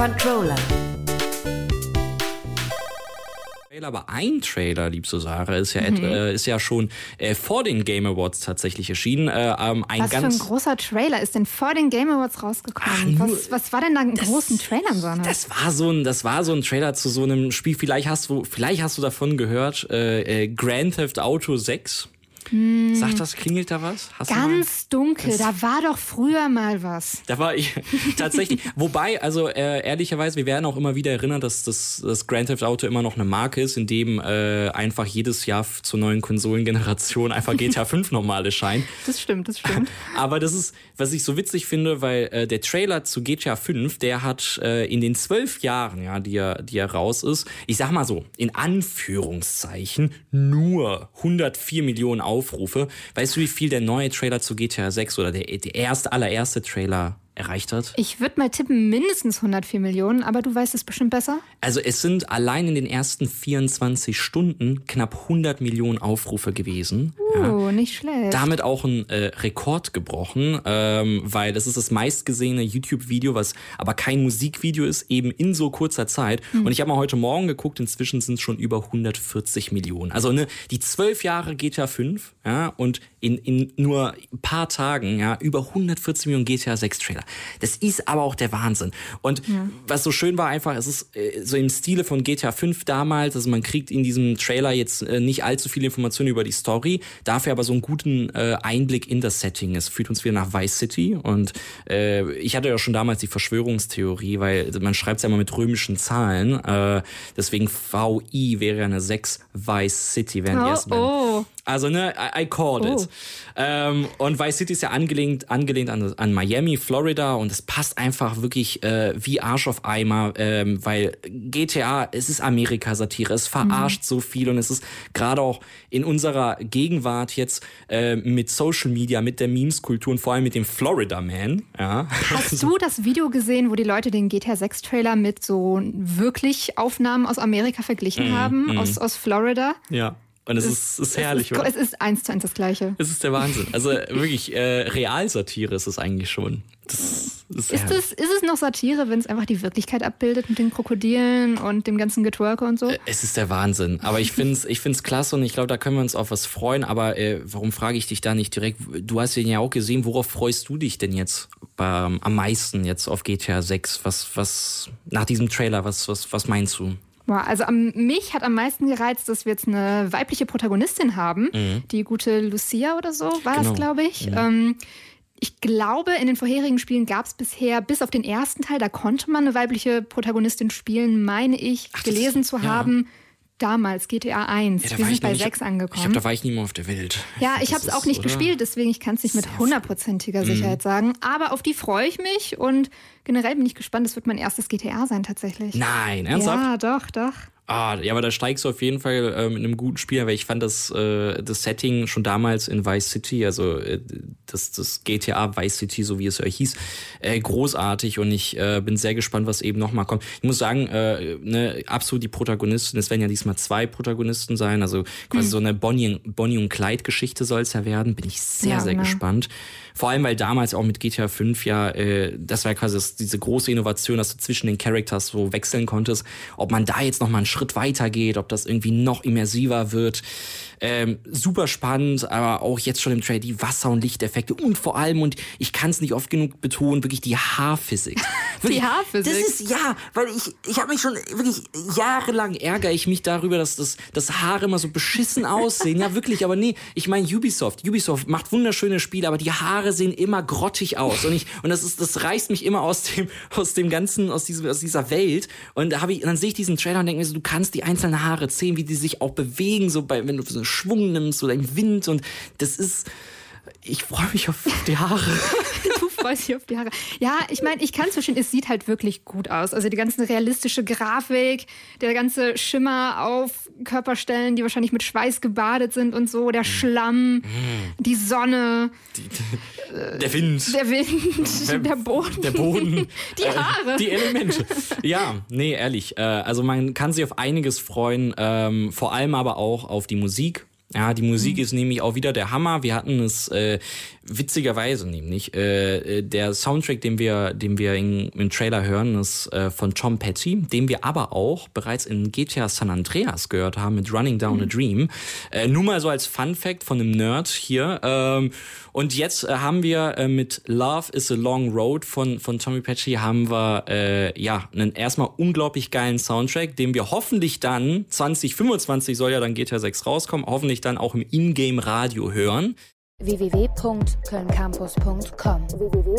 Controller. Aber ein Trailer, liebste Sarah, ist ja, mhm. äh, ist ja schon äh, vor den Game Awards tatsächlich erschienen. Äh, ähm, ein was ganz für ein großer Trailer ist denn vor den Game Awards rausgekommen? Ach, was, was, war denn da ein großen Trailer im Das war so ein, das war so ein Trailer zu so einem Spiel. Vielleicht hast du, vielleicht hast du davon gehört. Äh, äh, Grand Theft Auto 6. Hm. Sagt das, klingelt da was? Hast Ganz dunkel, da war doch früher mal was. Da war ich tatsächlich. Wobei, also äh, ehrlicherweise, wir werden auch immer wieder erinnern, dass das, das Grand Theft Auto immer noch eine Marke ist, in dem äh, einfach jedes Jahr zur neuen Konsolengeneration einfach GTA 5 nochmal erscheint. Das stimmt, das stimmt. Aber das ist, was ich so witzig finde, weil äh, der Trailer zu GTA 5, der hat äh, in den zwölf Jahren, ja, die er, die er raus ist, ich sag mal so, in Anführungszeichen, nur 104 Millionen Aufrufe. Weißt du, wie viel der neue Trailer zu GTA 6 oder der, der erste, allererste Trailer erreicht hat? Ich würde mal tippen, mindestens 104 Millionen, aber du weißt es bestimmt besser. Also es sind allein in den ersten 24 Stunden knapp 100 Millionen Aufrufe gewesen. Uh, ja. nicht schlecht. Damit auch ein äh, Rekord gebrochen, ähm, weil das ist das meistgesehene YouTube-Video, was aber kein Musikvideo ist, eben in so kurzer Zeit. Mhm. Und ich habe mal heute Morgen geguckt, inzwischen sind es schon über 140 Millionen. Also ne, die zwölf Jahre GTA 5 ja, und in, in nur ein paar Tagen ja, über 140 Millionen GTA 6 Trailer. Das ist aber auch der Wahnsinn. Und ja. was so schön war einfach, es ist äh, so im Stile von GTA 5 damals, also man kriegt in diesem Trailer jetzt äh, nicht allzu viele Informationen über die Story, dafür aber so einen guten äh, Einblick in das Setting. Es führt uns wieder nach Vice City und ich hatte ja schon damals die Verschwörungstheorie, weil man schreibt es ja immer mit römischen Zahlen, deswegen VI wäre ja eine 6 Vice City, während oh, die oh. Also, ne, I, I called oh. it. Ähm, und Vice City ist ja angelehnt, angelehnt an, an Miami, Florida und es passt einfach wirklich äh, wie Arsch auf Eimer, ähm, weil GTA, es ist Amerika-Satire, es verarscht mhm. so viel und es ist gerade auch in unserer Gegenwart jetzt äh, mit Social Media, mit der Memes-Kultur und vor allem mit dem Florida Man. Ja. Hast du das Video gesehen, wo die Leute den GTA 6 Trailer mit so wirklich Aufnahmen aus Amerika verglichen mm, haben, mm. Aus, aus Florida? Ja. Und es, es ist, ist herrlich, es ist, oder? Es ist eins zu eins das Gleiche. Es ist der Wahnsinn. Also wirklich, äh, Realsatire ist es eigentlich schon. Das ist, ist, es, ist es noch Satire, wenn es einfach die Wirklichkeit abbildet mit den Krokodilen und dem ganzen Getwerke und so? Äh, es ist der Wahnsinn. Aber ich finde es ich find's klasse und ich glaube, da können wir uns auf was freuen. Aber äh, warum frage ich dich da nicht direkt? Du hast ihn ja auch gesehen. Worauf freust du dich denn jetzt ähm, am meisten jetzt auf GTA 6? Was, was, nach diesem Trailer, was, was, was meinst du? Also am, mich hat am meisten gereizt, dass wir jetzt eine weibliche Protagonistin haben, mhm. die gute Lucia oder so war genau. das, glaube ich. Mhm. Ähm, ich glaube, in den vorherigen Spielen gab es bisher, bis auf den ersten Teil, da konnte man eine weibliche Protagonistin spielen, meine ich, Ach, gelesen zu ja. haben damals, GTA 1. Ja, wir sind bei 6 angekommen. Ich glaube, da war ich nie mehr auf der Welt. Ja, ich habe es auch nicht oder? gespielt, deswegen ich kann es nicht mit hundertprozentiger Sicherheit mhm. sagen. Aber auf die freue ich mich und generell bin ich gespannt. Das wird mein erstes GTA sein tatsächlich. Nein, ernsthaft? Ja, doch, doch. Ah, ja, aber da steigst du auf jeden Fall äh, mit einem guten Spiel, weil ich fand das, äh, das Setting schon damals in Vice City, also äh, das, das GTA Vice City, so wie es euch hieß, äh, großartig und ich äh, bin sehr gespannt, was eben nochmal kommt. Ich muss sagen, äh, ne, absolut die Protagonisten, es werden ja diesmal zwei Protagonisten sein, also quasi hm. so eine Bonnie, Bonnie und Clyde Geschichte soll es ja werden, bin ich sehr, ja, sehr ne. gespannt. Vor allem, weil damals auch mit GTA 5 ja, äh, das war quasi das, diese große Innovation, dass du zwischen den Characters so wechseln konntest, ob man da jetzt nochmal einen Schritt weiter geht, ob das irgendwie noch immersiver wird. Ähm, super spannend, aber auch jetzt schon im Trailer die Wasser- und Lichteffekte und vor allem, und ich kann es nicht oft genug betonen, wirklich die Haarphysik. Die Haarphysik? Das ist, ja, weil ich, ich habe mich schon wirklich jahrelang ärgere ich mich darüber, dass das, das Haare immer so beschissen aussehen. ja, wirklich, aber nee, ich meine Ubisoft. Ubisoft macht wunderschöne Spiele, aber die Haare sehen immer grottig aus. Und ich, und das ist, das reißt mich immer aus dem, aus dem ganzen, aus, diesem, aus dieser Welt. Und da habe ich, dann sehe ich diesen Trailer und denke mir so, du kannst die einzelnen Haare sehen, wie die sich auch bewegen, so bei, wenn du so einen Schwung nimmst oder einen Wind und das ist, ich freue mich auf die Haare. du freust dich auf die Haare. Ja, ich meine, ich kann es verstehen, es sieht halt wirklich gut aus. Also die ganze realistische Grafik, der ganze Schimmer auf Körperstellen, die wahrscheinlich mit Schweiß gebadet sind und so, der mhm. Schlamm, mm. die Sonne, die, die, der Wind, der Wind, der, der Boden, der Boden, die Haare, äh, die Elemente. Ja, nee, ehrlich. Äh, also man kann sich auf einiges freuen, ähm, vor allem aber auch auf die Musik Ja, die Musik mhm. ist nämlich auch wieder der Hammer. Wir hatten es äh, witzigerweise nämlich äh, äh, der Soundtrack, den wir, den wir in, im Trailer hören, ist äh, von Tom Petty, den wir aber auch bereits in GTA San Andreas gehört haben mit Running Down mhm. a Dream. Äh, nur mal so als Fun Fact von einem Nerd hier. Ähm, und jetzt äh, haben wir äh, mit Love is a Long Road von von Tommy Petty haben wir äh, ja einen erstmal unglaublich geilen Soundtrack, den wir hoffentlich dann 2025 soll ja dann GTA 6 rauskommen, hoffentlich dann auch im Ingame Radio hören. www.kölncampus.com www